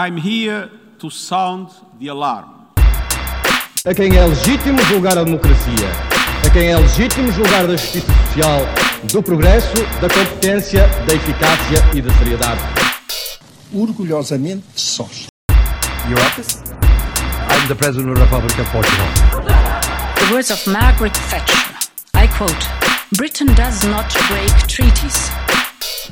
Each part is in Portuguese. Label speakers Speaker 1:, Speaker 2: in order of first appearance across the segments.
Speaker 1: I'm here to sound the alarm.
Speaker 2: A quem é legítimo julgar a democracia, a quem é legítimo julgar da justiça social, do progresso, da competência, da eficácia e da seriedade.
Speaker 3: Orgulhosamente sós.
Speaker 4: Your office?
Speaker 5: I'm the President of the Republic of Portugal.
Speaker 6: The words of Margaret Thatcher. I quote Britain does not break treaties.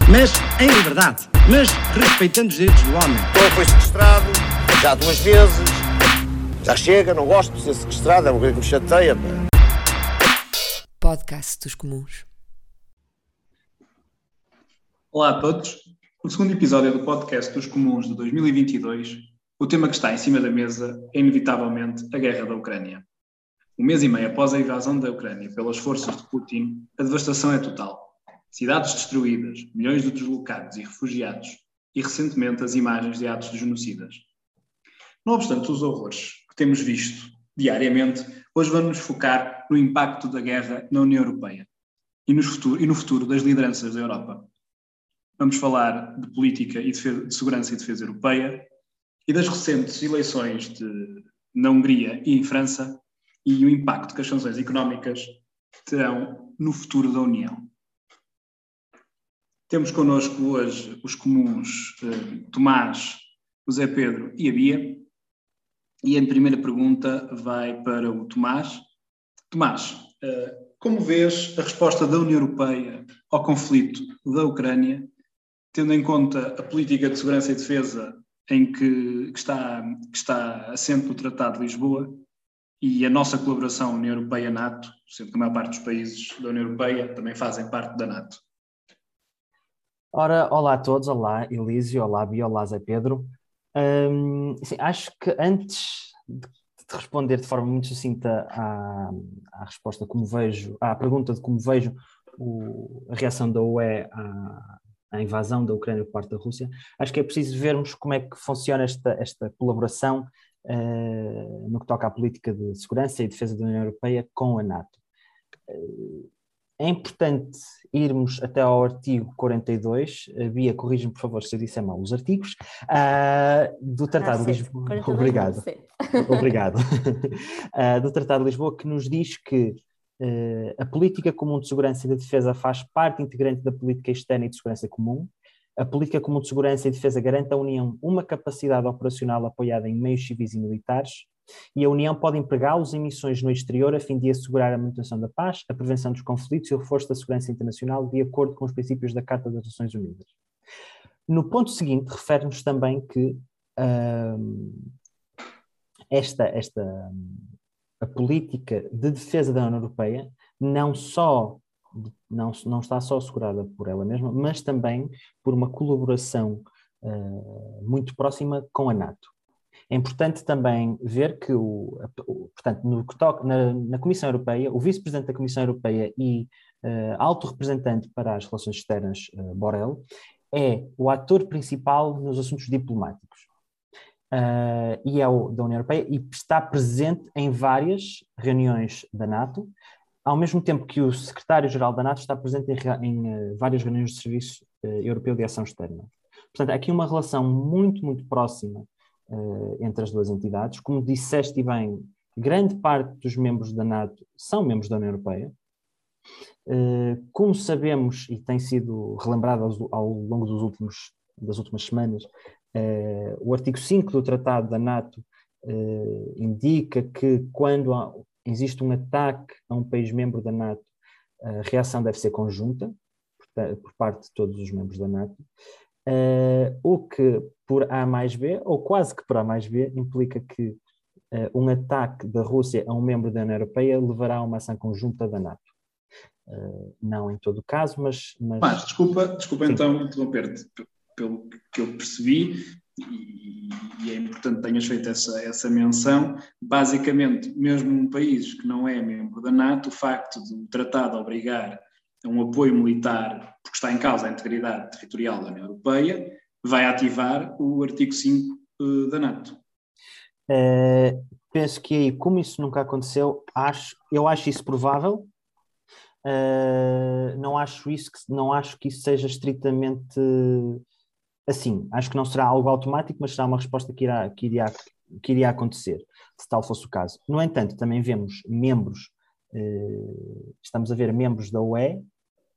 Speaker 7: Mas em liberdade, mas respeitando os direitos do homem.
Speaker 8: Então foi sequestrado já duas vezes. Já chega, não gosto de ser sequestrado, é uma coisa que me chateia.
Speaker 9: Podcast dos Comuns.
Speaker 10: Olá a todos. No segundo episódio do podcast dos Comuns de 2022, o tema que está em cima da mesa é inevitavelmente a guerra da Ucrânia. Um mês e meio após a invasão da Ucrânia pelas forças de Putin, a devastação é total. Cidades destruídas, milhões de deslocados e refugiados, e recentemente as imagens de atos de genocidas. Não obstante os horrores que temos visto diariamente, hoje vamos focar no impacto da guerra na União Europeia e no futuro, e no futuro das lideranças da Europa. Vamos falar de política e de, de segurança e defesa europeia e das recentes eleições de, na Hungria e em França e o impacto que as sanções económicas terão no futuro da União. Temos connosco hoje os comuns eh, Tomás, o Zé Pedro e a Bia. E a primeira pergunta vai para o Tomás. Tomás, eh, como vês a resposta da União Europeia ao conflito da Ucrânia, tendo em conta a política de segurança e defesa em que, que está, que está assente Tratado de Lisboa e a nossa colaboração União Europeia-NATO, sendo que a maior parte dos países da União Europeia também fazem parte da NATO?
Speaker 11: Ora, olá a todos, olá Elísio, olá Bia, olá Zé Pedro. Assim, acho que antes de responder de forma muito sucinta à, à resposta como vejo, à pergunta de como vejo o, a reação da UE à, à, invasão da Ucrânia por parte da Rússia, acho que é preciso vermos como é que funciona esta, esta colaboração uh, no que toca à política de segurança e defesa da União Europeia com a NATO. Uh, é importante irmos até ao artigo 42, Bia, corrija-me por favor se eu disser mal os artigos, uh, do Tratado de Lisboa. Obrigado. Obrigado. uh, do Tratado de Lisboa, que nos diz que uh, a política comum de segurança e de defesa faz parte integrante da política externa e de segurança comum. A política comum de segurança e defesa garante à União uma capacidade operacional apoiada em meios civis e militares, e a União pode empregá-los em missões no exterior a fim de assegurar a manutenção da paz, a prevenção dos conflitos e o reforço da segurança internacional de acordo com os princípios da Carta das Nações Unidas. No ponto seguinte, refere-nos também que hum, esta, esta a política de defesa da União Europeia não só não, não está só assegurada por ela mesma, mas também por uma colaboração uh, muito próxima com a NATO. É importante também ver que, o, portanto, no que toca na, na Comissão Europeia, o vice-presidente da Comissão Europeia e uh, alto representante para as relações externas, uh, Borrell, é o ator principal nos assuntos diplomáticos. Uh, e é o da União Europeia e está presente em várias reuniões da NATO, ao mesmo tempo que o secretário-geral da NATO está presente em, em uh, várias reuniões do Serviço uh, Europeu de Ação Externa. Portanto, aqui uma relação muito, muito próxima uh, entre as duas entidades. Como disseste bem, grande parte dos membros da NATO são membros da União Europeia. Uh, como sabemos, e tem sido relembrado ao, ao longo dos últimos, das últimas semanas, uh, o artigo 5 do Tratado da NATO indica que quando há, existe um ataque a um país membro da NATO, a reação deve ser conjunta, por, parte de todos os membros da NATO. Uh, o que por A mais B, ou quase que por A mais B, implica que uh, um ataque da Rússia a um membro da União Europeia levará a uma ação conjunta da NATO. Uh, não em todo o caso, mas. Mas,
Speaker 10: mas desculpa, desculpa então interromper-te. Pelo que eu percebi, e, e, é importante que tenhas feito essa, essa menção, basicamente, mesmo um país que não é membro da NATO, o facto do tratado obrigar a um apoio militar, porque está em causa a integridade territorial da União Europeia, vai ativar o artigo 5 uh, da NATO.
Speaker 11: Uh, penso que aí, como isso nunca aconteceu, acho, eu acho isso provável. Uh, não acho isso que, não acho que isso seja estritamente assim. Acho que não será algo automático, mas será uma resposta que irá, que iria, que iria acontecer, se tal fosse o caso. No entanto, também vemos membros, eh, estamos a ver membros da UE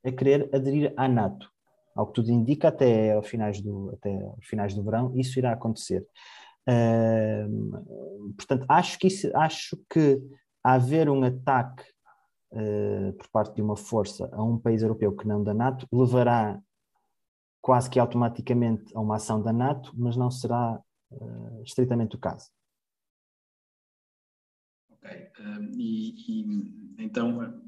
Speaker 11: a querer aderir à NATO. Ao que tudo indica, até aos finais do, até aos finais do verão, isso irá acontecer. Uh, portanto, acho que, isso, acho que haver um ataque uh, por parte de uma força a um país europeu que não da NATO levará quase que automaticamente a uma ação da NATO, mas não será uh, estritamente o caso.
Speaker 10: Ok, e, e, então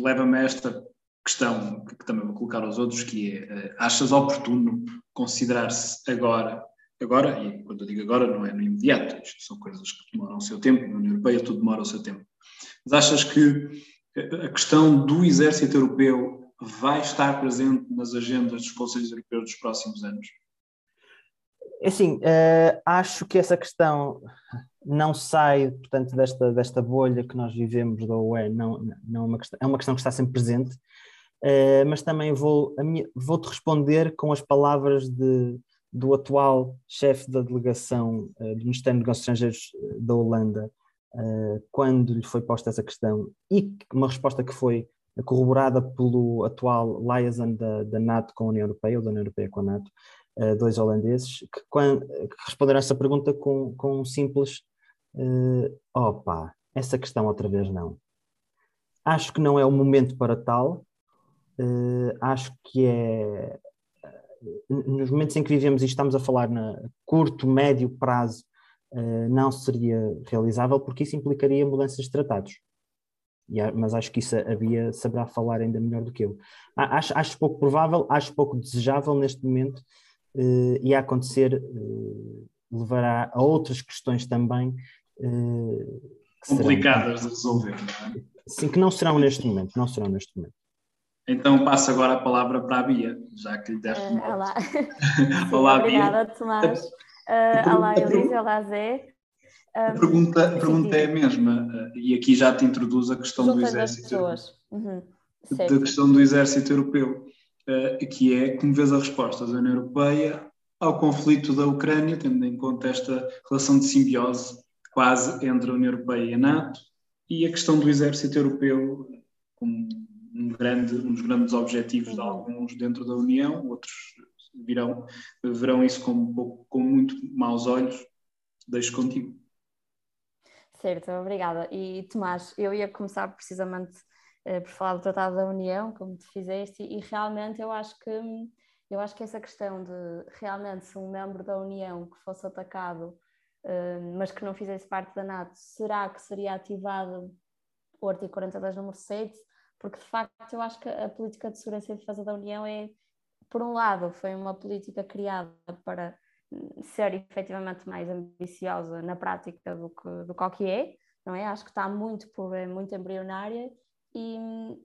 Speaker 10: leva-me a esta questão que, também vou colocar aos outros, que é, achas oportuno considerar-se agora agora, e quando eu digo agora, não é no imediato, são coisas que demoram o seu tempo, na União Europeia tudo demora o seu tempo. Mas achas que a questão do exército europeu vai estar presente nas agendas dos Conselhos Europeus dos próximos anos?
Speaker 11: É assim, uh, acho que essa questão não sai, portanto, desta, desta bolha que nós vivemos da UE, não, não é, uma questão, é uma questão que está sempre presente, uh, mas também vou, vou-te responder com as palavras de, do atual chefe da delegação uh, do Ministério dos Negócios Estrangeiros eh, da Holanda, uh, quando lhe foi posta essa questão, e uma resposta que foi corroborada pelo atual liaison da, da NATO com a União Europeia, ou da União Europeia com a NATO, dois holandeses, que, quando, que, responderam essa pergunta com, com um simples opa, essa questão outra vez não. Acho que não é o momento para tal, uh, acho que é nos momentos em que vivemos e estamos a falar na curto, médio prazo, uh, não seria realizável, porque isso implicaria mudanças de tratados. mas acho que isso a Bia saberá falar ainda melhor do que eu. Acho, acho pouco provável, acho pouco desejável neste momento, uh, e a acontecer levará a outras questões também.
Speaker 10: Complicadas serão, de resolver, não é?
Speaker 11: Sim, que não serão neste momento, não serão neste momento.
Speaker 10: Então passo agora a palavra para a Bia, já que lhe deste. Uh,
Speaker 4: olá. olá, Obrigada, Bia. Tomás. Uh, olá, Elisa, olá, Zé.
Speaker 10: a pergunta, a pergunta é a mesma, e aqui já te introduz a questão do exército. Uhum. Da questão do exército europeu, que é como vês a resposta da União Europeia ao conflito da Ucrânia, tendo em conta esta relação de simbiose quase entre a União Europeia e a NATO, e a questão do exército europeu como um, grande, um dos grandes objetivos de uhum. alguns dentro da União, outros virão, verão isso com, com muito maus olhos. Deixo contigo.
Speaker 4: Certo, obrigada. E Tomás, eu ia começar precisamente eh, por falar do Tratado da União, como tu fizeste, e, e realmente eu acho que eu acho que essa questão de realmente se um membro da União que fosse atacado, eh, mas que não fizesse parte da NATO, será que seria ativado o artigo 42 número 7? Porque de facto eu acho que a política de segurança e defesa da União é, por um lado, foi uma política criada para ser efetivamente mais ambiciosa na prática do que, do que é, não é? Acho que está muito por é muito embrionária e,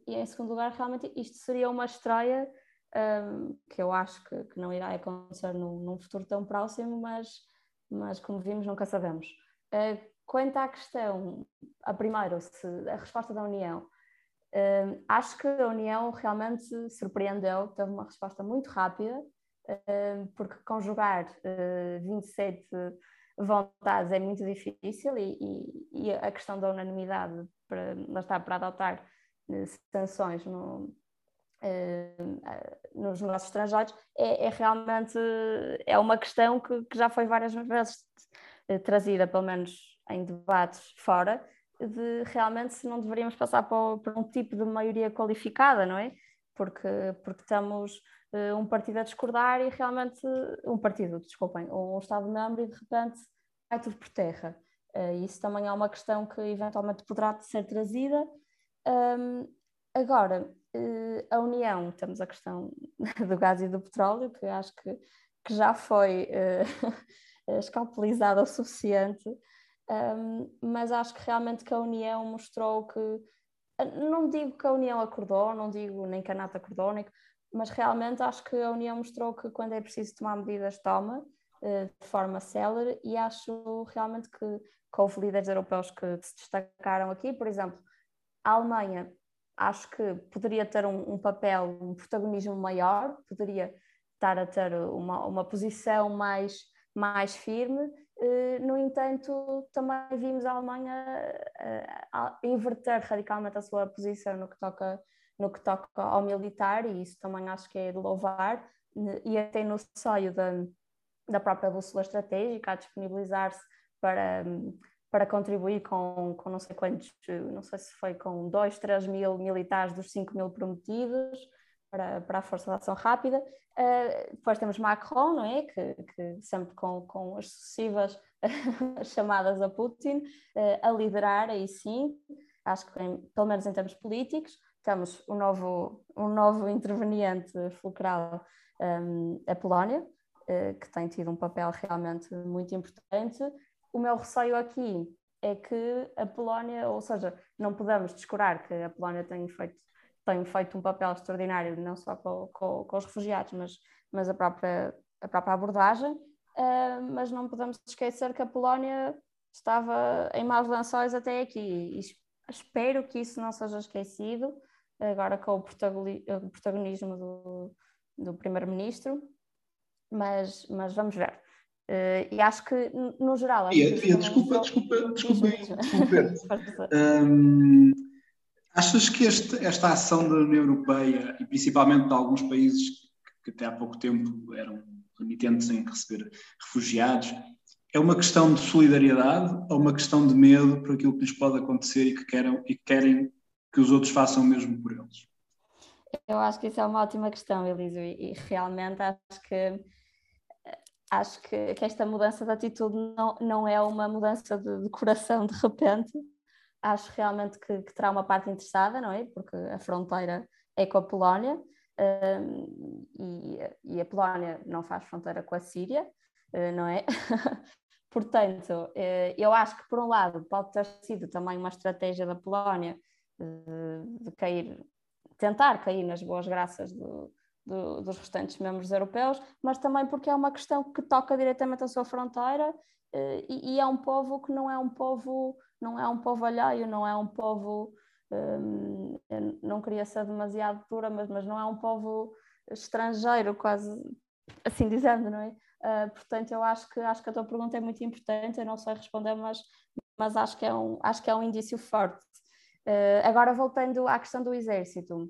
Speaker 4: e em segundo lugar, realmente isto seria uma estreia um, que eu acho que, que, não irá acontecer num, num, futuro tão próximo, mas, mas como vimos, nunca sabemos. Uh, quanto à questão, a primeiro, se a resposta da União Uh, acho que a União realmente surpreendeu, teve uma resposta muito rápida, uh, porque conjugar uh, 27 vontades é muito difícil e, e, e, a questão da unanimidade para, lá está, para adotar eh, sanções no, nos negócios estrangeiros é, é, realmente é uma questão que, que já foi várias vezes eh, trazida, pelo menos em debates fora, de realmente se não deveríamos passar por, um tipo de maioria qualificada, não é? Porque, porque estamos uh, um partido a discordar e realmente um partido, desculpem, um Estado-membro e de repente vai tudo por terra. Uh, isso também é uma questão que eventualmente poderá ser trazida. Um, agora, uh, a União, temos a questão do gás e do petróleo, que acho que, que já foi escalpelizada o suficiente um, mas acho que realmente que a União mostrou que, não digo que a União acordou, não digo nem que a NATO acordou, nem, mas realmente acho que a União mostrou que quando é preciso tomar medidas, toma uh, de forma célere e acho realmente que, que houve líderes europeus que, se destacaram aqui, por exemplo, a Alemanha acho que poderia ter um, um papel, um protagonismo maior, poderia estar a ter uma, uma posição mais, mais firme. No entanto, também vimos a Alemanha a inverter radicalmente a sua posição no que toca no que toca ao militar, e isso também acho que é de louvar, e até no seio da, da própria bússola estratégica, a disponibilizar-se para, para contribuir com, com não sei quantos, não sei se foi com 2, 3 mil militares dos 5 mil prometidos para, para a Força de Ação Rápida. Uh, depois temos Macron, não é? Que, que sempre com, com as sucessivas chamadas a Putin, uh, a liderar, aí sim, acho que em, pelo menos em termos políticos, temos um novo, um novo interveniente fulcral, um, a Polónia, uh, que tem tido um papel realmente muito importante. O meu receio aqui é que a Polónia, ou seja, não podemos descurar que a Polónia tem feito, tem feito um papel extraordinário, não só com, com, com os refugiados, mas, mas a, própria, a própria abordagem, uh, mas não podemos esquecer que a Polónia estava em maus lençóis até aqui. E espero que isso não seja esquecido agora com o protagonismo do, do primeiro-ministro, mas, mas vamos ver. Uh, e acho que, no geral.
Speaker 10: Acho e, e, desculpa, desculpa, desculpa, desculpa. um, achas que este, esta ação da União Europeia, e principalmente de alguns países que até há pouco tempo eram remitentes em receber refugiados, é uma questão de solidariedade ou uma questão de medo por aquilo que lhes pode acontecer e que, querem, e querem que os outros façam mesmo por eles?
Speaker 4: Eu acho que isso é uma ótima questão, Eliso, e, e realmente acho que acho que, que, esta mudança de atitude não, não é uma mudança de, de coração de repente. Acho realmente que, que, terá uma parte interessada, não é? Porque a fronteira é com a Polónia um, e, e, a Polónia não faz fronteira com a Síria, uh, não é? Portanto, uh, eu acho que por um lado pode ter sido também uma estratégia da Polónia de, cair, tentar cair nas boas graças do, do, dos restantes membros europeus, mas também porque é uma questão que toca diretamente a sua fronteira eh, e, e, é um povo que não é um povo, não é um povo alheio, não é um povo, um, não queria ser demasiado dura, mas, mas não é um povo estrangeiro, quase assim dizendo, não é? Uh, portanto, eu acho que acho que a tua pergunta é muito importante, eu não sei responder, mas, mas acho, que é um, acho que é um indício forte Uh, agora, voltando à questão do exército,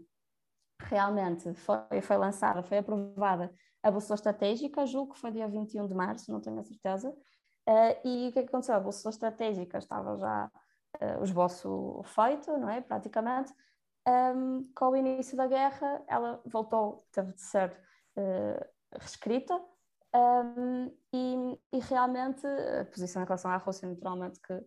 Speaker 4: realmente foi, foi lançada, foi aprovada a bússola estratégica, julgo que foi dia 21 de março, não tenho a certeza. Uh, e o que, é que aconteceu? A bússola estratégica estava já uh, o esboço feito, não é? Praticamente. Um, com o início da guerra, ela voltou, teve de ser uh, reescrita. Um, e, e, realmente a posição em relação à Rússia, naturalmente, que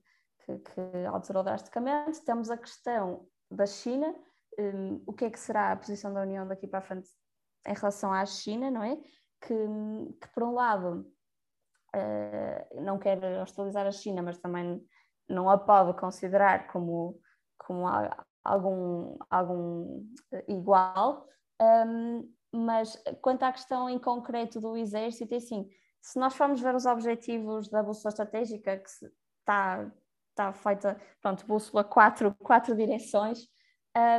Speaker 4: que, que alterou drasticamente. Temos a questão da China, um, o que é que será a posição da União daqui para a frente em relação à China, não é? Que, que por um lado uh, não quer hostilizar a China, mas também não a pode considerar como, como algum, algum igual. Um, mas quanto à questão em concreto do exército, é assim, se nós formos ver os objetivos da bússola estratégica que está está feita, pronto, bússola quatro, quatro direções,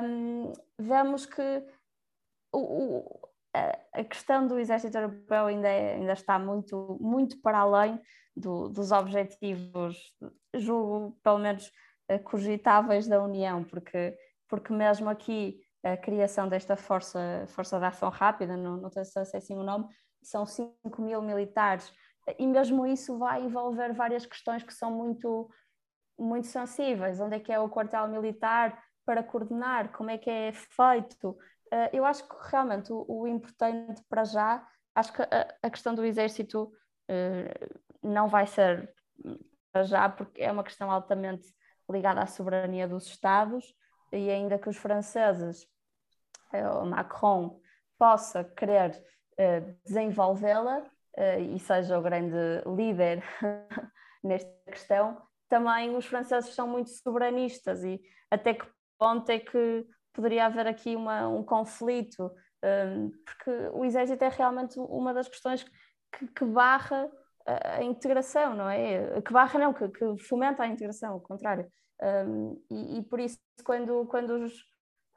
Speaker 4: um, vemos que o, a, questão do exército europeu ainda, é, ainda está muito, muito para além do, dos objetivos, julgo, pelo menos, eh, cogitáveis da União, porque, porque mesmo aqui a criação desta força, força de ação rápida, não, não sei se é assim o nome, são 5 mil militares, e mesmo isso vai envolver várias questões que são muito muito sensíveis, onde é que é o quartel militar para coordenar, como é que é feito. Uh, eu acho que realmente o, o, importante para já, acho que a, a questão do exército uh, não vai ser para já, porque é uma questão altamente ligada à soberania dos Estados, e ainda que os franceses, uh, Macron, possa querer desenvolvê-la e seja o grande líder nesta questão, também os franceses são muito soberanistas e até que ponto é que poderia haver aqui uma, um conflito, um, porque o exército é realmente uma das questões que, que barra a integração, não é? Que barra não, que, que fomenta a integração, ao contrário. Um, e, e, por isso, quando, quando os,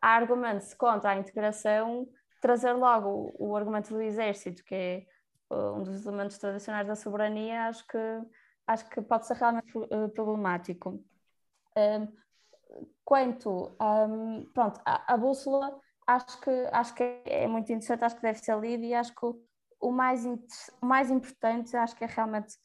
Speaker 4: há argumentos contra a integração, trazer logo o, o argumento do exército, que é um dos elementos tradicionais da soberania, acho que, acho que pode ser realmente uh, problemático. Um, quanto um, pronto, a, a, bússola, acho que, acho que é muito interessante, acho que deve ser lida e acho que o, o, mais, o mais importante acho que é realmente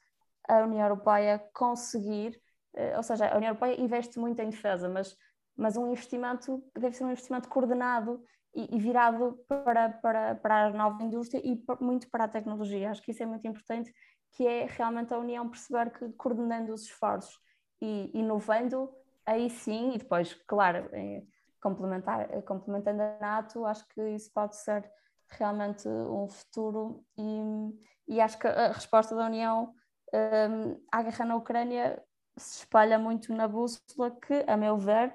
Speaker 4: a União Europeia conseguir, uh, ou seja, a União Europeia investe muito em defesa, mas, mas um investimento deve ser um investimento coordenado e, e virado para, para, para a nova indústria e muito para a tecnologia. Acho que isso é muito importante, que é realmente a União perceber que coordenando os esforços e inovando, aí sim, e depois, claro, é, complementar, é, complementando a NATO, acho que isso pode ser realmente um futuro e, e acho que a resposta da União um, à guerra na Ucrânia se espalha muito na bússola que, a meu ver,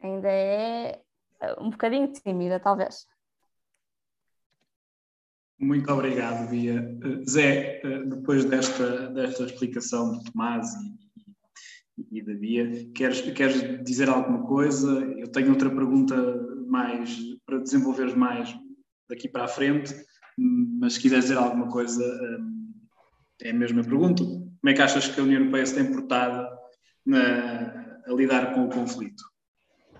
Speaker 4: ainda é um bocadinho tímida, talvez.
Speaker 10: Muito obrigado, Bia. Uh, Zé, depois desta, desta explicação do Tomás e, e da Bia, queres, queres dizer alguma coisa? Eu tenho outra pergunta mais para desenvolver mais daqui para a frente, mas se quiseres dizer alguma coisa, um, é a mesma pergunta. Como é que achas que a União Europeia se tem portado na, a lidar com o conflito?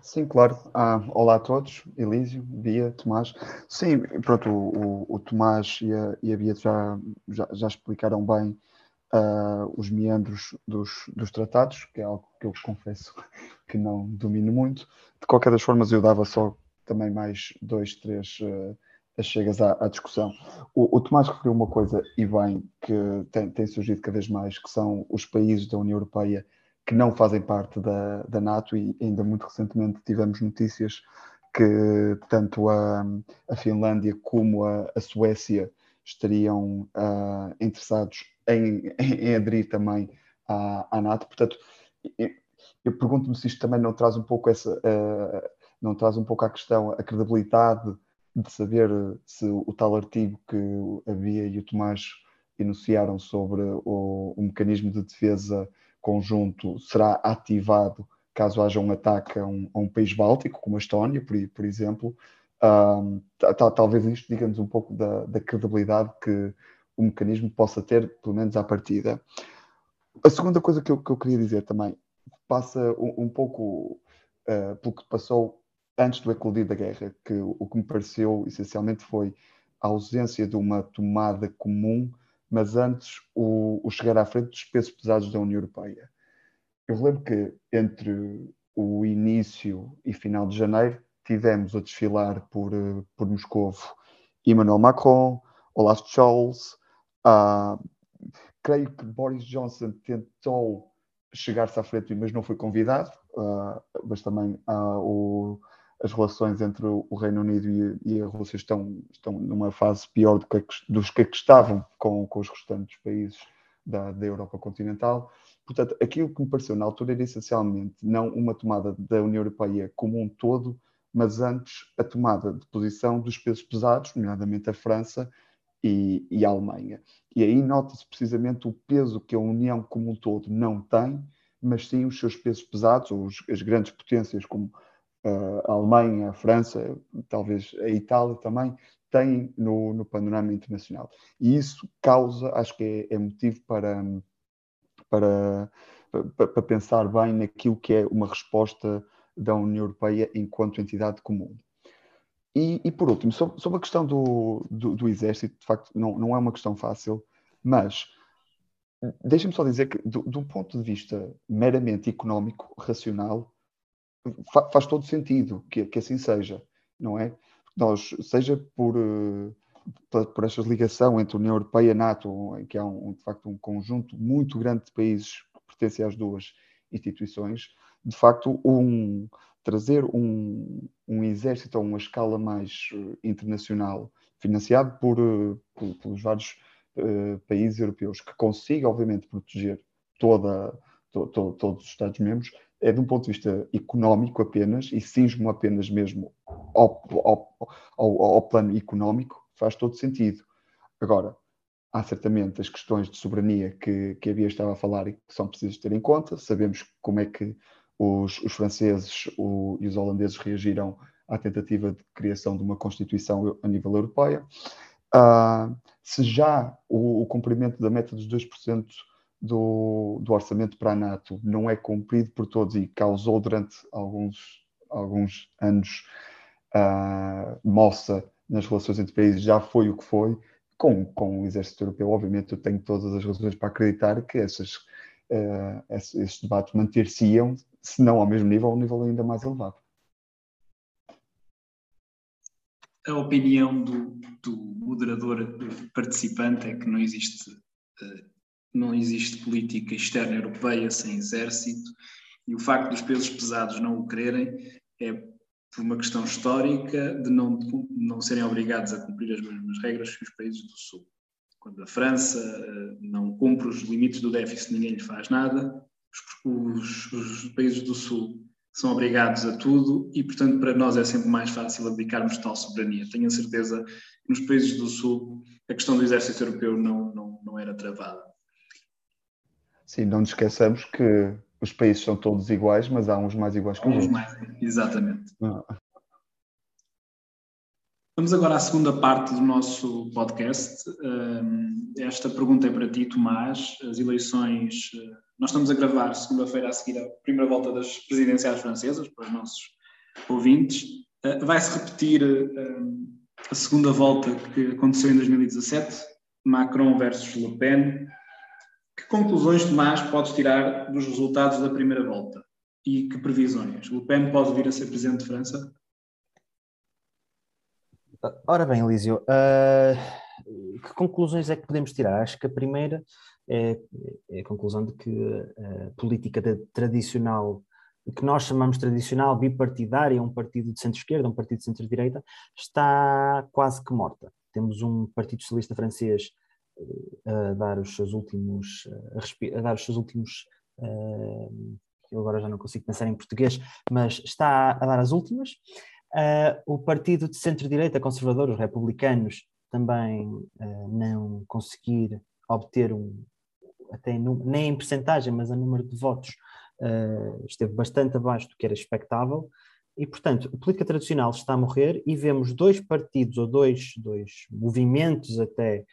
Speaker 9: Sim, claro. Ah, olá a todos, Elísio, Bia, Tomás. Sim, pronto, o, o, o Tomás e a, e a Bia já, já, já explicaram bem uh, os meandros dos, dos tratados, que é algo que eu confesso que não domino muito. De qualquer das formas, eu dava só também mais dois, três uh, chegas à, à discussão. O, o, Tomás referiu uma coisa, e bem, que tem, tem surgido cada vez mais, que são os países da União Europeia que não fazem parte da, da NATO e ainda muito recentemente tivemos notícias que tanto a, a Finlândia como a, a Suécia estariam uh, interessados em, em, aderir também à, à NATO. Portanto, eu, eu pergunto-me se isto também não traz um pouco essa, uh, não traz um pouco a questão, a credibilidade de saber se o tal artigo que a Bia e o Tomás enunciaram sobre o, o mecanismo de defesa conjunto será ativado caso haja um ataque a um, a um país báltico, como a Estónia, por, por exemplo. Um, talvez isto diga-nos um pouco da, da, credibilidade que o mecanismo possa ter, pelo menos à partida. A segunda coisa que eu, que eu queria dizer também passa um, um pouco uh, pelo que passou antes do eclodir da guerra, que o que me pareceu essencialmente foi a ausência de uma tomada comum mas antes o, o chegar à frente dos pesos pesados da União Europeia. Eu lembro que entre o início e final de janeiro tivemos a desfilar por, eh, por Moscovo Emmanuel Macron, Olaf Scholz, uh, creio que Boris Johnson tentou chegar-se à frente, mas não foi convidado, uh, mas também uh, o, as relações entre o Reino Unido e, e a Rússia estão, estão numa fase pior do que, dos que estavam com, com os restantes países da, da Europa continental. Portanto, aquilo que me pareceu na altura era essencialmente não uma tomada da União Europeia como um todo, mas antes a tomada de posição dos pesos pesados, nomeadamente a França e, e Alemanha. E aí nota-se precisamente o peso que a União como um todo não tem, mas sim os seus pesos pesados, ou as grandes potências como a Alemanha, a França, talvez a Itália também, têm no, no panorama internacional. E isso causa, acho que é, é motivo para, para, para, pensar bem naquilo que é uma resposta da União Europeia enquanto entidade comum. E, e por último, sobre, sobre a questão do, do, do, Exército, de facto, não, não é uma questão fácil, mas deixem-me só dizer que, do, do ponto de vista meramente económico, racional, faz todo sentido que, que assim seja, não é? Nós, seja por, uh, por esta ligação entre a União Europeia e a NATO, em que há um, de facto um conjunto muito grande de países que pertencem às duas instituições, de facto, um, trazer um, um exército a uma escala mais uh, internacional, financiado por, uh, por pelos vários uh, países europeus, que consiga, obviamente, proteger toda, to, to, todos os Estados-membros, é de um ponto de vista económico apenas, e cinjo-me apenas mesmo ao, ao, ao, ao, plano económico, faz todo sentido. Agora, há certamente as questões de soberania que, que a Bia estava a falar e que são precisas ter em conta. Sabemos como é que os, os franceses o, e os holandeses reagiram à tentativa de criação de uma Constituição a nível europeia. Uh, se já o, o, cumprimento da meta dos 2% do, do orçamento para a NATO não é cumprido por todos e causou durante alguns, alguns anos uh, moça nas relações entre países, já foi o que foi, com, com o exército europeu, obviamente eu tenho todas as razões para acreditar que essas, uh, esses debates manter-se-iam, se não ao mesmo nível, a um nível ainda mais elevado.
Speaker 10: A opinião do, do moderador participante é que não existe, uh, não existe política externa europeia sem exército e o facto dos pesos pesados não o quererem é por uma questão histórica de não, de não serem obrigados a cumprir as mesmas regras que os países do Sul. Quando a França uh, não cumpre os limites do déficit, ninguém lhe faz nada. Os, os, países do Sul são obrigados a tudo e, portanto, para nós é sempre mais fácil abdicarmos tal soberania. Tenho a certeza que nos países do Sul a questão do exército europeu não, não, não era travada.
Speaker 9: Sim, não nos esqueçamos que os países são todos iguais, mas há uns mais iguais que os outros. Mais,
Speaker 10: exatamente. Ah. Vamos agora à segunda parte do nosso podcast. Esta pergunta é para ti, Tomás. As eleições. Nós estamos a gravar segunda-feira a seguir a primeira volta das presidenciais francesas, para os nossos ouvintes. Ah, vai-se repetir a segunda volta que aconteceu em 2017, Macron versus Le Pen. Que conclusões, Tomás, podes tirar dos resultados da primeira volta? E que previsões? Le Pen pode vir a ser presidente de França?
Speaker 11: Ora bem, Elísio, uh, que conclusões é que podemos tirar? Acho que a primeira é, é a conclusão de que a política tradicional, que nós chamamos tradicional, bipartidária, um partido de centro-esquerda, um partido de centro-direita, está quase que morta. Temos um Partido Socialista francês a dar os seus últimos, a, a dar os seus últimos, uh, eu agora já não consigo pensar em português, mas está a dar as últimas. Uh, o partido de centro-direita conservador, os republicanos, também uh, não conseguir obter um, até nem em percentagem, mas a número de votos, uh, esteve bastante abaixo do que era expectável. E, portanto, a política tradicional está a morrer e vemos dois partidos ou dois, dois movimentos até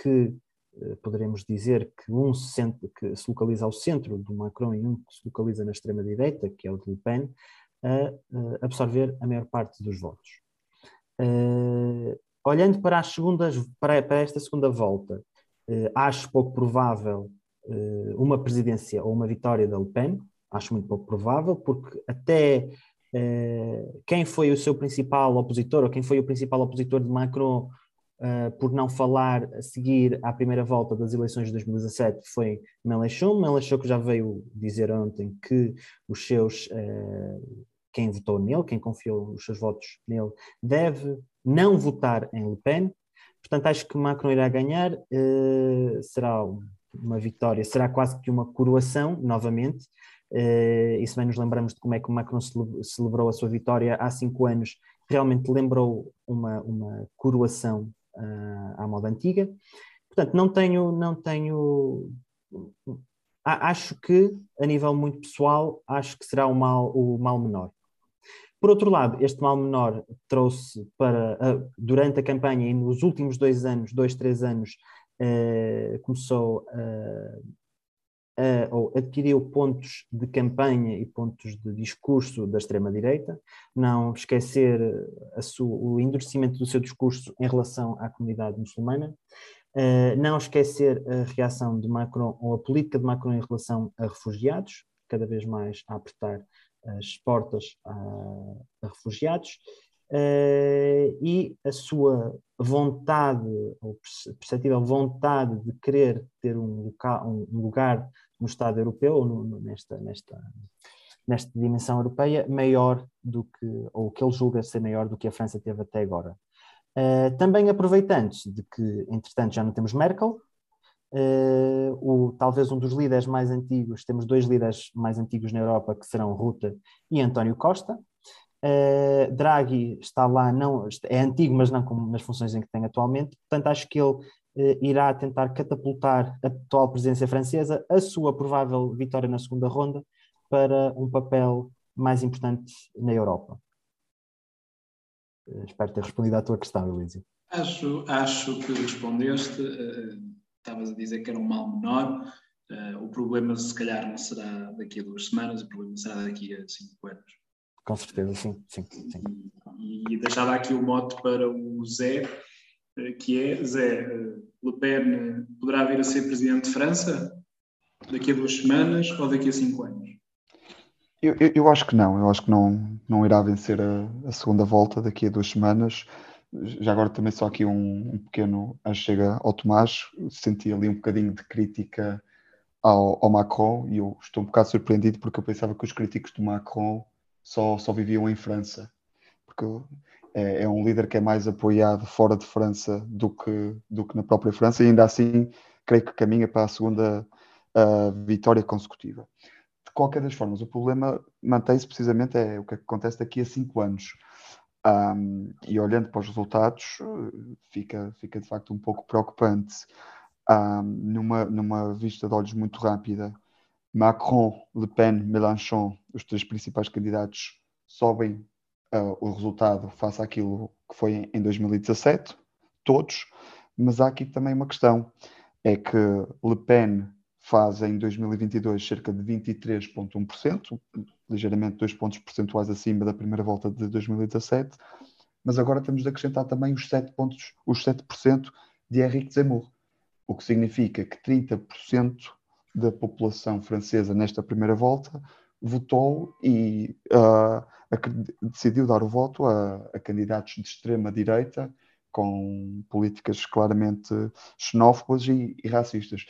Speaker 11: que poderemos dizer que um se, que se localiza ao centro do Macron e um que se localiza na extrema-direita, que é o de Le Pen, a absorver a maior parte dos votos. Uh, olhando para, as segundas, para, para esta segunda volta, uh, acho pouco provável uma presidência ou uma vitória da Le Pen, acho muito pouco provável, porque até quem foi o seu principal opositor, ou quem foi o principal opositor de Macron uh, por não falar a seguir à primeira volta das eleições de 2017 foi Mélenchon. Mélenchon que já veio dizer ontem que os seus, uh, quem votou nele, quem confiou os seus votos nele, deve não votar em Le Pen. Portanto, acho que Macron irá ganhar, uh, será uma vitória, será quase que uma coroação, novamente, Uh, e se bem nos lembramos de como é que Macron celebrou a sua vitória há cinco anos, realmente lembrou uma, uma coroação à moda antiga. Portanto, não tenho, não tenho. Acho que, a nível muito pessoal, acho que será o mal, o mal menor. Por outro lado, este mal menor trouxe para, durante a campanha e nos últimos dois anos, dois, três anos, uh, começou a uh, ou adquiriu pontos de campanha e pontos de discurso da extrema-direita, não esquecer sua, o endurecimento do seu discurso em relação à comunidade muçulmana, uh, não esquecer a reação de Macron ou a política de Macron em relação a refugiados, cada vez mais a apertar as portas a, a refugiados, Uh, e a sua vontade, ou perceptível vontade de querer ter um, um lugar no Estado europeu, ou no, nesta, nesta, nesta dimensão europeia, maior do que, ou que ele julga ser maior do que a França teve até agora. Uh, também aproveitando de que, entretanto, já não temos Merkel, uh, o, talvez um dos líderes mais antigos, temos dois líderes mais antigos na Europa, que serão Ruta e António Costa. Uh, Draghi está lá, não, é antigo, mas não como nas funções em que tem atualmente, portanto acho que ele eh, irá tentar catapultar a atual presidência francesa, a sua provável vitória na segunda ronda, para um papel mais importantes na Europa. Espero ter respondido à tua questão, Elísio.
Speaker 10: Acho, acho que respondeste. Estavas a dizer que era um mal menor. o problema, se calhar, não será daqui a duas semanas, o problema será daqui a cinco anos.
Speaker 11: Com certeza, sim. sim, sim.
Speaker 10: E, e deixava aqui o mote para o Zé, que é: Zé, Le Pen poderá vir a ser presidente de França daqui a duas semanas ou daqui a cinco anos?
Speaker 9: Eu, eu, eu acho que não, eu acho que não, não irá vencer a, a, segunda volta daqui a duas semanas. Já agora também só aqui um, um pequeno chega ao Tomás, senti ali um bocadinho de crítica ao, ao, Macron e eu estou um bocado surpreendido porque eu pensava que os críticos do Macron só, só viviam em França, porque é, é, um líder que é mais apoiado fora de França do que, do que na própria França e ainda assim creio que caminha para a segunda uh, vitória consecutiva qualquer das formas, o problema mantém-se precisamente é o que acontece daqui a cinco anos. Um, e olhando para os resultados, fica, fica de facto um pouco preocupante. Um, numa, numa vista de olhos muito rápida, Macron, Le Pen, Mélenchon, os três principais candidatos, sobem uh, o resultado face àquilo que foi em 2017, todos, mas há aqui também uma questão, é que Le Pen faz em 2022 cerca de 23,1%, ligeiramente dois pontos percentuais acima da primeira volta de 2017, mas agora temos de acrescentar também os 7 pontos, os 7% de Henrique Zemmour, o que significa que 30% da população francesa nesta primeira volta votou e uh, decidiu dar o voto a, a candidatos de extrema direita com políticas claramente xenófobas e, e racistas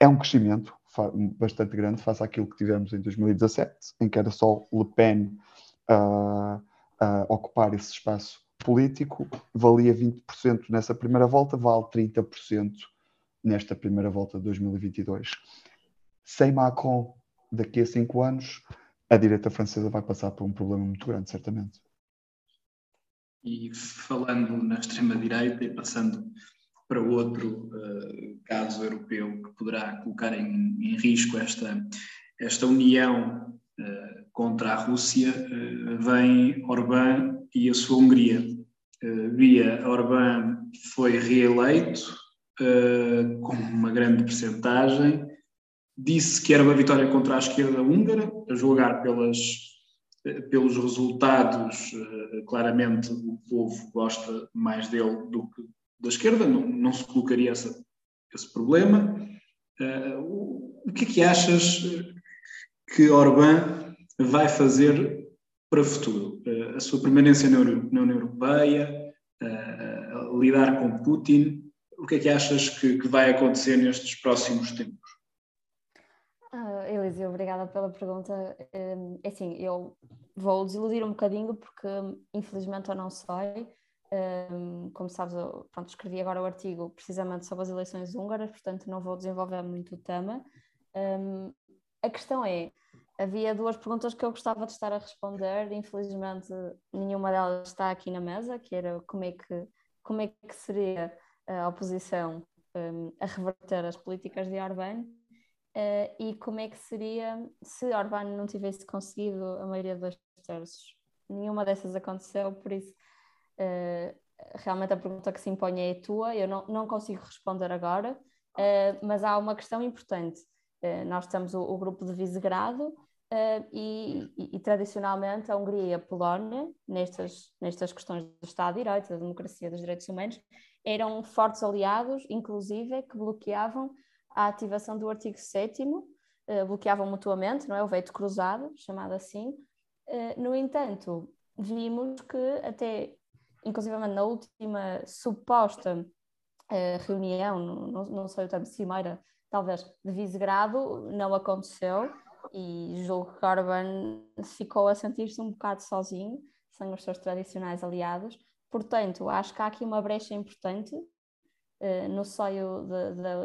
Speaker 9: é um crescimento bastante grande face àquilo que tivemos em 2017, em que era só Le Pen uh, uh, ocupar esse espaço político, valia 20% nessa primeira volta, vale 30% nesta primeira volta de 2022. Sem Macron, daqui a cinco anos, a direita francesa vai passar por um problema muito grande, certamente.
Speaker 10: E falando na extrema-direita e passando para outro uh, caso europeu que poderá colocar em, em risco esta, esta união uh, contra a Rússia, uh, vem Orbán e a sua Hungria. Via Orbán foi reeleito com uma grande percentagem, disse que era uma vitória contra a esquerda húngara, a julgar pelas, pelos resultados, claramente o povo gosta mais dele do que da esquerda, não, não se colocaria essa, esse problema. Uh, o, que é que achas que Orbán vai fazer para o futuro? A sua permanência na, União Europeia, lidar com Putin, o que é que achas que, que vai acontecer nestes próximos tempos?
Speaker 4: Elise, obrigada pela pergunta. é assim, eu vou desiludir um bocadinho porque, infelizmente, eu não sei um, como sabes, eu pronto, escrevi agora o artigo precisamente sobre as eleições húngaras, portanto não vou desenvolver muito o tema. Um, a questão é, havia duas perguntas que eu gostava de estar a responder, infelizmente nenhuma delas está aqui na mesa, que era como é que, como é que seria a oposição a reverter as políticas de Orbán uh, e como é que seria se Orbán não tivesse conseguido a maioria dos terços. Nenhuma dessas aconteceu, por isso Uh, realmente a pergunta que se impõe é a tua, eu não, não consigo responder agora, uh, mas há uma questão importante. Nós temos o, o, grupo de Visegrado e, e, e, tradicionalmente a Hungria e a Polónia, nestas, nestas questões do Estado de Direito, da democracia, dos direitos humanos, eram fortes aliados, inclusive, que bloqueavam a ativação do artigo 7 bloqueavam mutuamente, não é? O veto cruzado, chamado assim. no entanto, vimos que até inclusive na última suposta uh, reunião, não, não sei o termo, cimeira, talvez, de Visegrado, não aconteceu e julgo que Orban ficou a sentir-se um bocado sozinho, sem os seus tradicionais aliados. Portanto, acho que há aqui uma brecha importante uh, no seio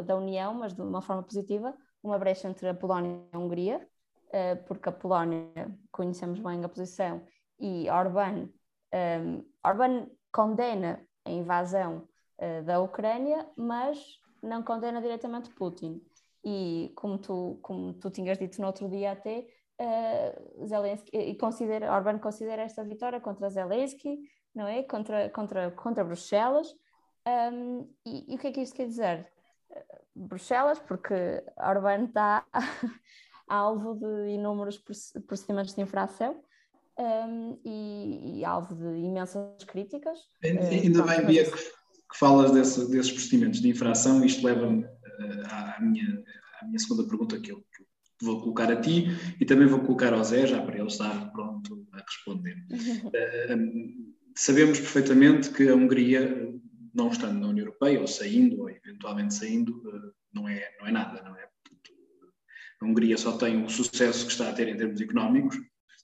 Speaker 4: da União, mas de uma forma positiva, uma brecha entre a Polónia e a Hungria, uh, porque a Polónia, conhecemos bem a posição, e Orbán um, Orbán condena a invasão uh, da Ucrânia, mas não condena diretamente Putin. E como tu, como tu tinhas dito no outro dia até, uh, Zelensky, e considera, Orbán considera esta vitória contra Zelensky, não é? Contra, contra, contra Bruxelas. Um, e, e, o que é que isto quer dizer? Bruxelas, porque Orbán está alvo de inúmeros procedimentos de infração um, e, e, alvo de imensas críticas.
Speaker 10: Ainda uh, bem, Bia, que, que falas desse, desses procedimentos de infração, isto leva-me uh, à, minha, à minha segunda pergunta que eu, que vou colocar a ti e também vou colocar ao Zé, já para ele estar pronto a responder. uh, sabemos perfeitamente que a Hungria, não estando na União Europeia, ou saindo, ou eventualmente saindo, não é, não é nada, não é? A Hungria só tem o sucesso que está a ter em termos económicos,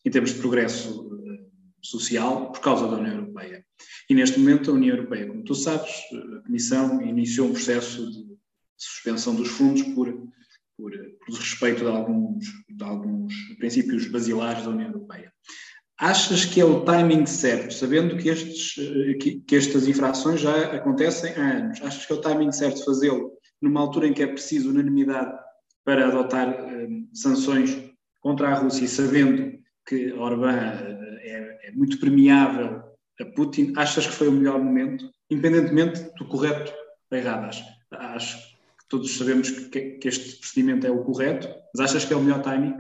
Speaker 10: em termos de progresso uh, social, por causa da União Europeia. E neste momento a União Europeia, como tu sabes, a Comissão iniciou um processo de suspensão dos fundos por, por, por respeito de alguns, de alguns princípios basilares da União Europeia. Achas que é o timing certo, sabendo que, estes, eh, que, que estas infrações já acontecem há anos? Achas que é o timing certo fazê-lo numa altura em que é preciso unanimidade para adotar um, sanções contra a Rússia, sabendo que Orbán é, é, muito permeável a Putin, achas que foi o melhor momento, independentemente do correto ou errado? Acho, acho que todos sabemos que, que, este procedimento é o correto, mas achas que é o melhor timing?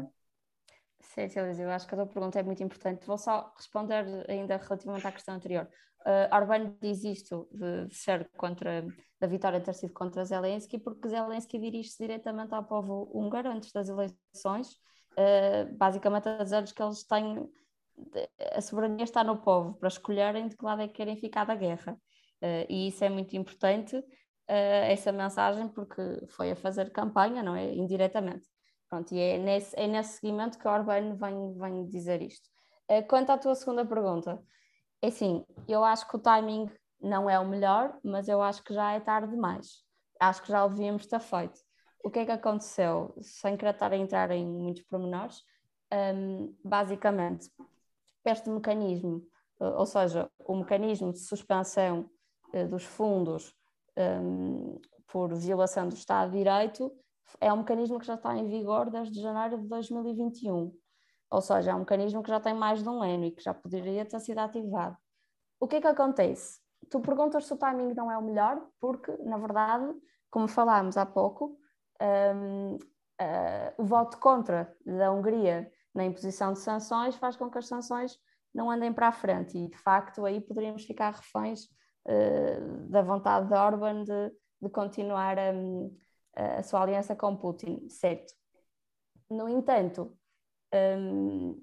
Speaker 4: Sim, Silvio, eu acho que a tua pergunta é muito importante. Vou só responder ainda relativamente à questão anterior. Uh, Orbán diz isto de, de, ser contra, da vitória ter sido contra Zelensky, porque Zelensky dirige-se diretamente ao povo húngaro antes das eleições, uh, basicamente a dizer-lhes que eles têm, a soberania está no povo, para escolherem de que lado é que querem ficar da guerra. Uh, e isso é muito importante, essa mensagem, porque foi a fazer campanha, não é? Indiretamente. Pronto, e é nesse, é nesse seguimento que Orbán vem, vem dizer isto. quanto à tua segunda pergunta, é assim, eu acho que o timing não é o melhor, mas eu acho que já é tarde demais. Acho que já o devíamos ter feito. O que é que aconteceu? Sem querer estar a entrar em muitos pormenores, um, basicamente, este mecanismo, ou seja, o mecanismo de suspensão uh, dos fundos um, por violação do Estado de Direito é um mecanismo que já está em vigor desde janeiro de 2021. Ou seja, é um mecanismo que já tem mais de um ano e que já poderia ter sido ativado. O que é que acontece? Tu perguntas se o timing não é o melhor, porque, na verdade, como falámos há pouco, um, uh, o voto contra da Hungria na imposição de sanções faz com que as sanções não andem para a frente e, de facto, aí poderíamos ficar reféns uh, da vontade de Orban de, de continuar a, a sua aliança com Putin, certo? No entanto, um,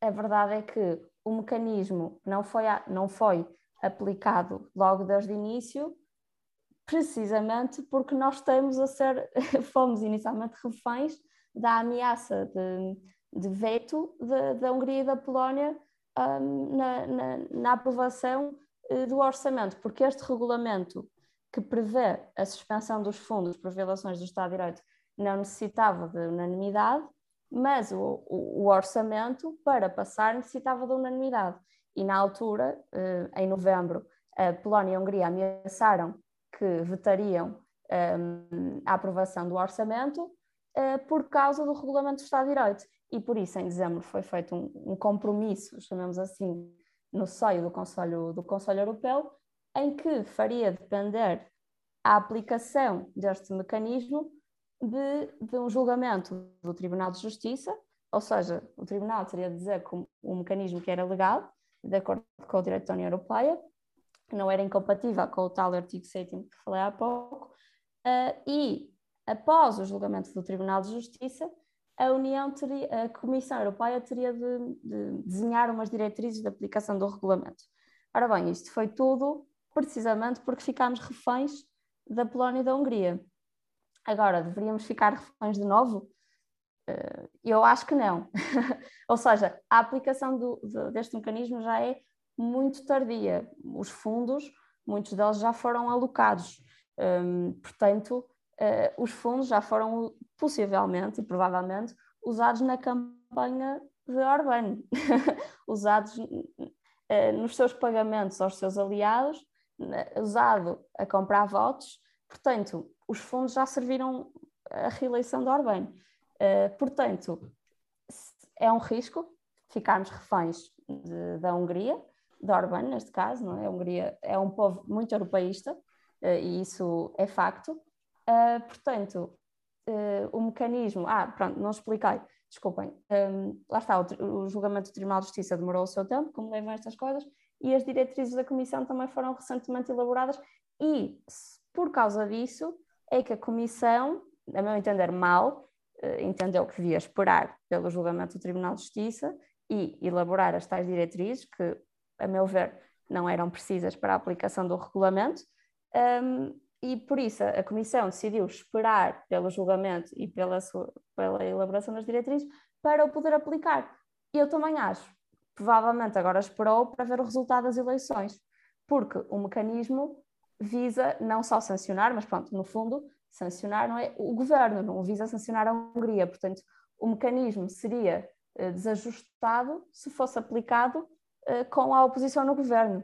Speaker 4: a verdade é que o mecanismo não foi, não foi aplicado logo desde o início, precisamente porque nós estamos a ser, fomos inicialmente reféns da ameaça de, de veto da Hungria e da Polónia um, na, na, na, aprovação uh, do orçamento, porque este regulamento que prevê a suspensão dos fundos por violações do Estado de Direito não necessitava de unanimidade, mas o, o, o, orçamento para passar necessitava de unanimidade. E na altura, eh, em novembro, a Polónia e a Hungria ameaçaram que vetariam ehm, a aprovação do orçamento eh, por causa do regulamento do Estado de Direito. E por isso, em dezembro, foi feito um, um compromisso, chamamos assim, no seio do Conselho, do Conselho Europeu, em que faria depender a aplicação deste mecanismo de, de, um julgamento do Tribunal de Justiça, ou seja, o Tribunal teria de dizer que o mecanismo que era legal, de acordo com o direito da União Europeia, não era incompatível com o tal artigo 7 que falei há pouco, uh, e após o julgamento do Tribunal de Justiça, a União teria, a Comissão Europeia teria de, de desenhar umas diretrizes de aplicação do regulamento. Ora bem, isto foi tudo precisamente porque ficámos reféns da Polónia e da Hungria. Agora, deveríamos ficar reféns de novo? Uh, eu acho que não. Ou seja, a aplicação do, de, deste mecanismo já é muito tardia. Os fundos, muitos deles já foram alocados. Um, portanto, uh, os fundos já foram possivelmente e provavelmente usados na campanha de Orbán, usados uh, nos seus pagamentos aos seus aliados, usado a comprar votos. Portanto, os fundos já serviram à reeleição de Orbán. Uh, portanto, é um risco ficarmos reféns de, da Hungria, de Orbán, neste caso, não é? A Hungria é um povo muito europeísta e isso é facto. portanto, o mecanismo. Ah, pronto, não expliquei, desculpem. lá está, o, o julgamento do Tribunal de Justiça demorou o seu tempo, como levam estas coisas, e as diretrizes da Comissão também foram recentemente elaboradas, e por causa disso é que a Comissão, a meu entender mal, eh, entendeu que devia esperar pelo julgamento do Tribunal de Justiça e elaborar as tais diretrizes, que, a meu ver, não eram precisas para a aplicação do regulamento, um, e por isso a Comissão decidiu esperar pelo julgamento e pela, sua, pela elaboração das diretrizes para o poder aplicar. Eu também acho, provavelmente agora esperou para ver o resultado das eleições, porque o mecanismo visa não só sancionar, mas pronto, no fundo, sancionar não é o governo, não visa sancionar a Hungria, portanto, o mecanismo seria uh, desajustado se fosse aplicado uh, com a oposição no governo.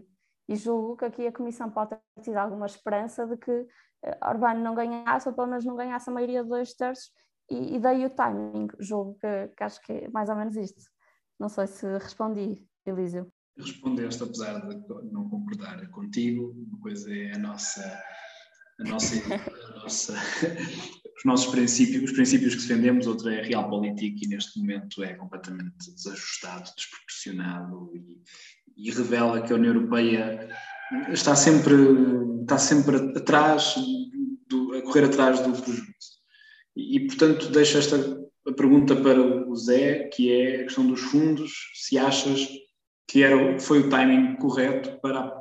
Speaker 4: E julgo que aqui a Comissão pode ter tido alguma esperança de que uh, Orbán não ganhasse, ou pelo menos não ganhasse a maioria de dois terços, e, e daí o timing. Julgo que, que acho que é mais ou menos isto. Não sei se respondi, Elísio
Speaker 10: respondeste, apesar de não concordar contigo. Uma coisa é a nossa, a nossa, a nossa os nossos princípios, os princípios que defendemos, outra é a realpolitik e neste momento é completamente desajustado, desproporcionado e, e revela que a União Europeia está sempre, está sempre atrás, do, a correr atrás do prejuízo. E, portanto deixo esta a pergunta para o Zé, que é a questão dos fundos, se achas que era, foi o timing correto para,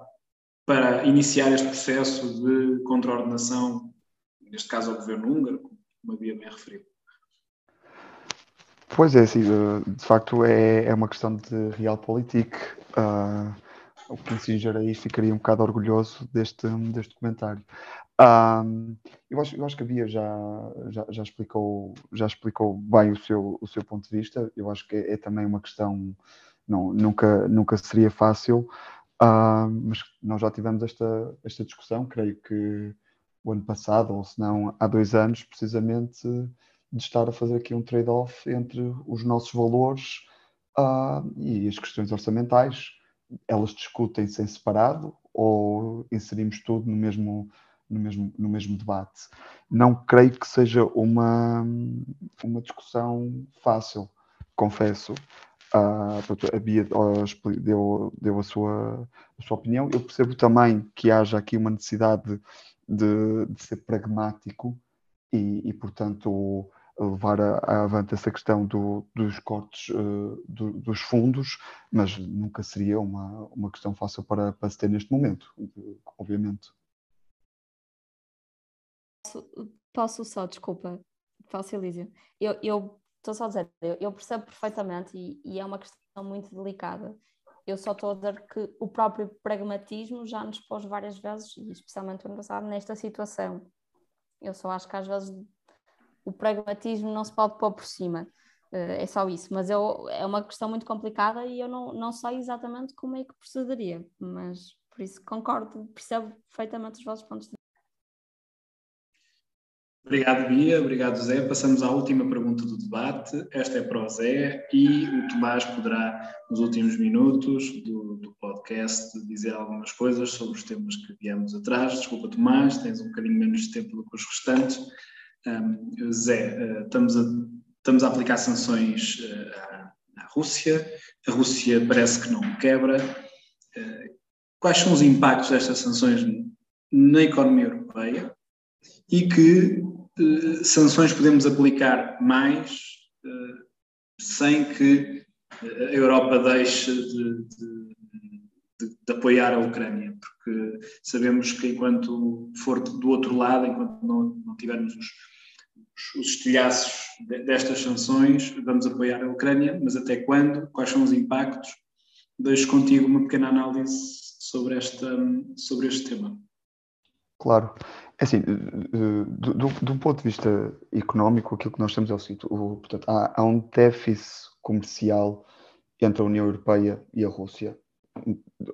Speaker 10: para iniciar este processo de contraordenação, neste caso ao governo húngaro, como havia bem referido.
Speaker 9: Pois é, sim, de facto é, é uma questão de realpolitik. Uh, o Kissinger aí ficaria um bocado orgulhoso deste, deste comentário. Um, eu, acho, eu acho que a Bia já, já, já, explicou, já explicou bem o seu, o seu ponto de vista. Eu acho que é, é também uma questão não, nunca, nunca seria fácil, uh, mas nós já tivemos esta, esta discussão, creio que o ano passado, ou se não há dois anos, precisamente de estar a fazer aqui um trade-off entre os nossos valores uh, e as questões orçamentais. Elas discutem-se em separado ou inserimos tudo no mesmo, no mesmo, no mesmo debate? Não creio que seja uma, uma discussão fácil, confesso. Uh, a Bia deu, deu a, sua, a sua opinião. Eu percebo também que haja aqui uma necessidade de, de ser pragmático e, e, portanto, levar a avante essa questão do, dos cortes uh, do, dos fundos, mas nunca seria uma, uma questão fácil para, para se ter neste momento, obviamente.
Speaker 4: Posso, posso só, desculpa, posso, Elísio. Eu, eu estou só a dizer, eu, percebo perfeitamente e, e, é uma questão muito delicada. Eu só estou a dizer que o próprio pragmatismo já nos pôs várias vezes, e especialmente o ano passado, nesta situação. Eu só acho que às vezes o pragmatismo não se pode pôr por cima. Uh, é só isso. Mas eu, é uma questão muito complicada e eu não, não sei exatamente como é que procederia. Mas por isso concordo, percebo perfeitamente os vossos pontos de
Speaker 10: Obrigado, Bia. Obrigado, Zé. Passamos à última pergunta do debate. Esta é para o Zé e o Tomás poderá, nos últimos minutos do, do podcast, dizer algumas coisas sobre os temas que viemos atrás. Desculpa, Tomás, tens um bocadinho menos de tempo do que os restantes. Um, Zé, uh, estamos, a, estamos a aplicar sanções uh, à, à, Rússia. A Rússia parece que não quebra. Uh, quais são os impactos destas sanções na economia europeia? E que eh, sanções podemos aplicar mais uh, sem que a Europa deixe de, de, de, de, apoiar a Ucrânia, porque sabemos que enquanto for do outro lado, enquanto não, não tivermos os, os estilhaços destas sanções, vamos apoiar a Ucrânia, mas até quando? Quais são os impactos? Deixo contigo uma pequena análise sobre, esta, sobre este tema.
Speaker 9: Claro. É assim, do, do, do, ponto de vista económico, aquilo que nós temos é o seguinte: o, portanto, há, há, um déficit comercial entre a União Europeia e a Rússia.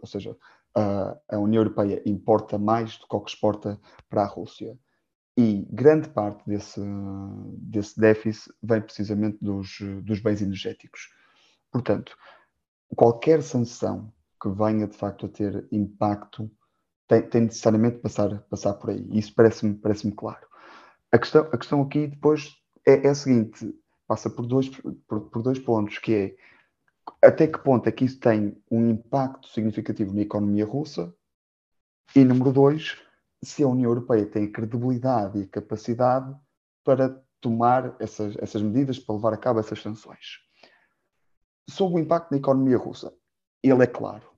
Speaker 9: Ou seja, a, a União Europeia importa mais do que o que exporta para a Rússia. E grande parte desse, desse déficit vem precisamente dos, dos bens energéticos. Portanto, qualquer sanção que venha de facto a ter impacto tem, tem necessariamente passar, passar por aí. Isso parece-me parece claro. A questão, a questão aqui depois é, é a seguinte: passa por dois, por, por dois pontos, que é até que ponto é que isso tem um impacto significativo na economia russa? E número dois, se a União Europeia tem a credibilidade e a capacidade para tomar essas, essas medidas, para levar a cabo essas sanções. Sobre o impacto na economia russa, ele é claro.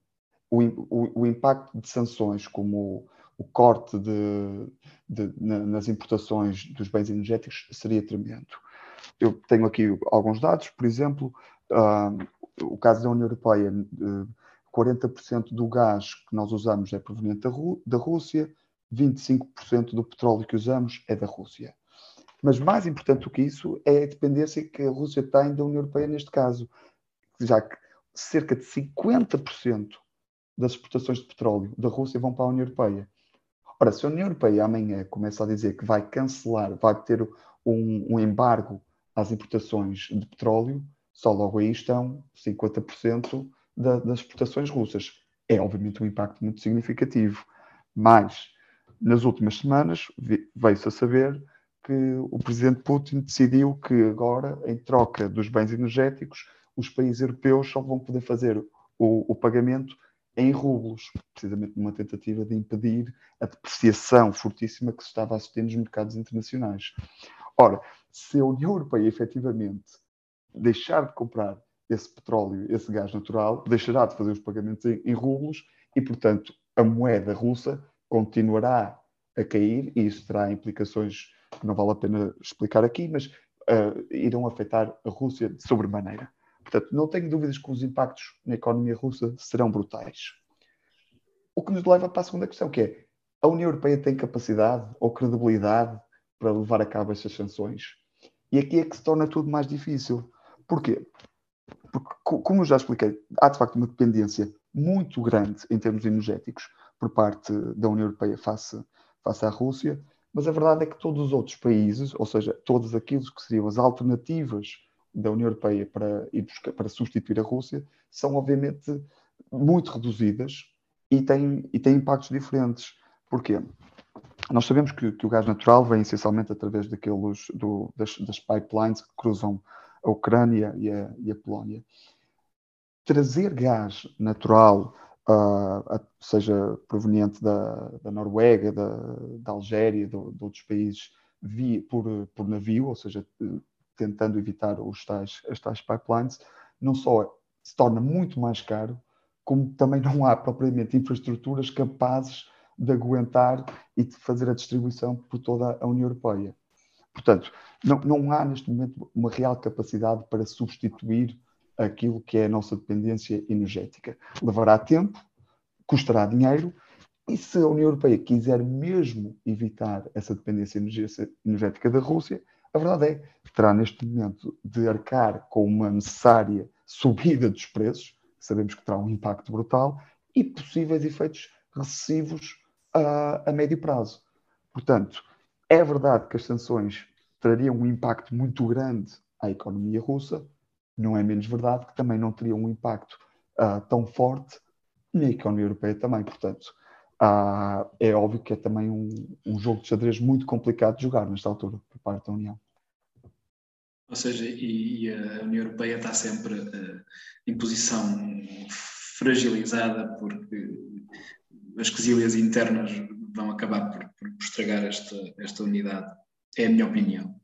Speaker 9: O, o, o impacto de sanções como o, o corte de, de, na, nas importações dos bens energéticos seria tremendo. Eu tenho aqui alguns dados, por exemplo, uh, o caso da União Europeia, uh, 40% do gás que nós usamos é proveniente da, da Rússia, 25% do petróleo que usamos é da Rússia. Mas mais importante do que isso é a dependência que a Rússia tem da União Europeia neste caso, já que cerca de 50% das exportações de petróleo da Rússia vão para a União Europeia. Ora, se a União Europeia amanhã começa a dizer que vai cancelar, vai ter um, um embargo às importações de petróleo, só logo aí estão 50% da, das exportações russas. É obviamente um impacto muito significativo. Mas, nas últimas semanas, veio-se a saber que o presidente Putin decidiu que agora, em troca dos bens energéticos, os países europeus só vão poder fazer o, o pagamento em rublos, precisamente numa tentativa de impedir a depreciação fortíssima que se estava a assistir nos mercados internacionais. Ora, se a União Europeia efetivamente deixar de comprar esse petróleo, esse gás natural, deixará de fazer os pagamentos em, em rublos e, portanto, a moeda russa continuará a cair e isso terá implicações que não vale a pena explicar aqui, mas uh, irão afetar a Rússia de sobremaneira. Portanto, não tenho dúvidas que os impactos na economia russa serão brutais. O que nos leva para a segunda questão, que é a União Europeia tem capacidade ou credibilidade para levar a cabo estas sanções? E aqui é que se torna tudo mais difícil. Porquê? Porque, como eu já expliquei, há de facto uma dependência muito grande em termos energéticos por parte da União Europeia face, face à Rússia, mas a verdade é que todos os outros países, ou seja, todos aqueles que seriam as alternativas da União Europeia para, para substituir a Rússia são, obviamente, muito reduzidas e têm, e têm impactos diferentes. Porquê? Nós sabemos que, que o gás natural vem essencialmente através daqueles, do, das, das, pipelines que cruzam a Ucrânia e a, e a Polónia. Trazer gás natural, uh, seja proveniente da, da Noruega, da, da Algéria, de, de outros países, via, por, por navio, ou seja, tentando evitar os tais, as tais pipelines, não só se torna muito mais caro, como também não há propriamente infraestruturas capazes de aguentar e de fazer a distribuição por toda a União Europeia. Portanto, não, não há neste momento uma real capacidade para substituir aquilo que é a nossa dependência energética. Levará tempo, custará dinheiro, e se a União Europeia quiser mesmo evitar essa dependência energética da Rússia, a verdade é que terá neste momento de arcar com uma necessária subida dos preços, sabemos que terá um impacto brutal, e possíveis efeitos recessivos a, a médio prazo. Portanto, é verdade que as sanções trariam um impacto muito grande à economia russa, não é menos verdade que também não teriam um impacto uh, tão forte na economia europeia também. Portanto, uh, é óbvio que é também um, um jogo de xadrez muito complicado de jogar nesta altura por parte da União.
Speaker 10: Ou seja, e, e a União Europeia está sempre uh, em posição fragilizada porque as quesilhas internas vão acabar por, por, estragar esta, esta unidade. É a minha opinião.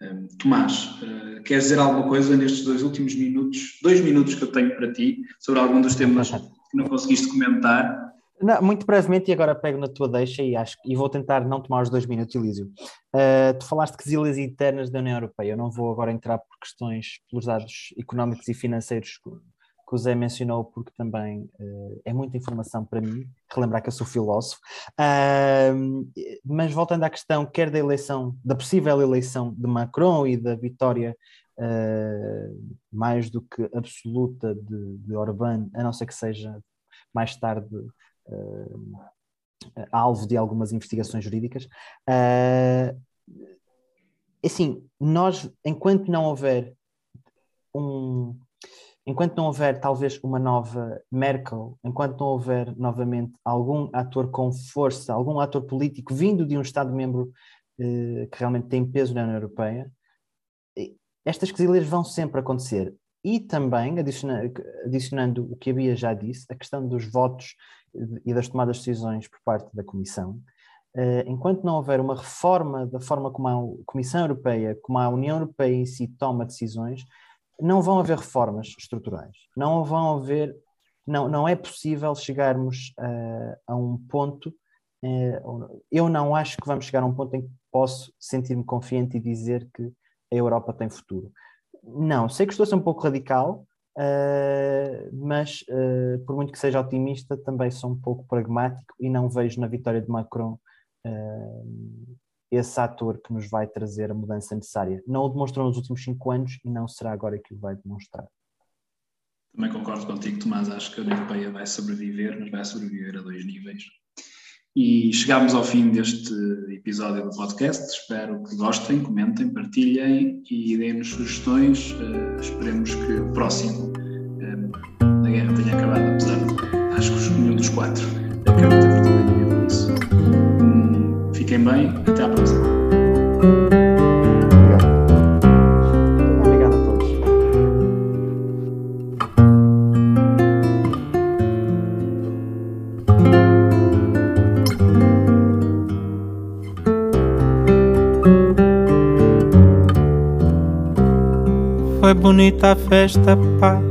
Speaker 10: Um, ehm, Tomás, uh, queres dizer alguma coisa nestes dois últimos minutos, dois minutos que eu tenho para ti, sobre algum dos temas que não conseguiste comentar?
Speaker 11: Não, muito brevemente, e agora pego na tua deixa e, acho, e vou tentar não tomar os dois minutos, Elísio. Uh, tu falaste de quesilhas internas da União Europeia. Eu não vou agora entrar por questões, pelos dados económicos e financeiros que, que o Zé mencionou, porque também uh, é muita informação para mim. Relembrar que eu sou filósofo. Uh, mas voltando à questão, quer da eleição, da possível eleição de Macron e da vitória mais do que absoluta de, de Orbán, a não ser que seja mais tarde alvo de algumas investigações jurídicas. Uh, assim, nós, enquanto não houver um, enquanto não houver talvez uma nova Merkel, enquanto não houver novamente algum ator com força, algum ator político vindo de um Estado-membro eh, que realmente tem peso na União Europeia, estas quesilhas vão sempre acontecer. E também, adicionando, adicionando o que a Bia já disse, a questão dos votos e das tomadas de decisões por parte da Comissão, eh, enquanto não houver uma reforma da forma como a Comissão Europeia, como a União Europeia em si toma decisões, não vão haver reformas estruturais. Não vão haver, não, não é possível chegarmos uh, a um ponto. Uh, eu não acho que vamos chegar a um ponto em que posso sentir-me confiante e dizer que a Europa tem futuro. Não, sei que estou a ser um pouco radical, uh, mas por muito que seja otimista, também sou um pouco pragmático e não vejo na vitória de Macron esse ator que nos vai trazer a mudança necessária. Não o demonstrou nos últimos cinco anos e não será agora que o vai demonstrar.
Speaker 10: Também concordo contigo, Tomás. Acho que a União Europeia vai sobreviver, mas vai sobreviver a dois níveis. E chegámos ao fim deste episódio do podcast. Espero que gostem, comentem, partilhem e deem-nos sugestões. Uh, esperemos que o próximo uh, da guerra tenha acabado, apesar de acho que nenhum dos quatro acredita verdadeiramente nisso. Fiquem bem, até à próxima.
Speaker 12: Bonita festa, pá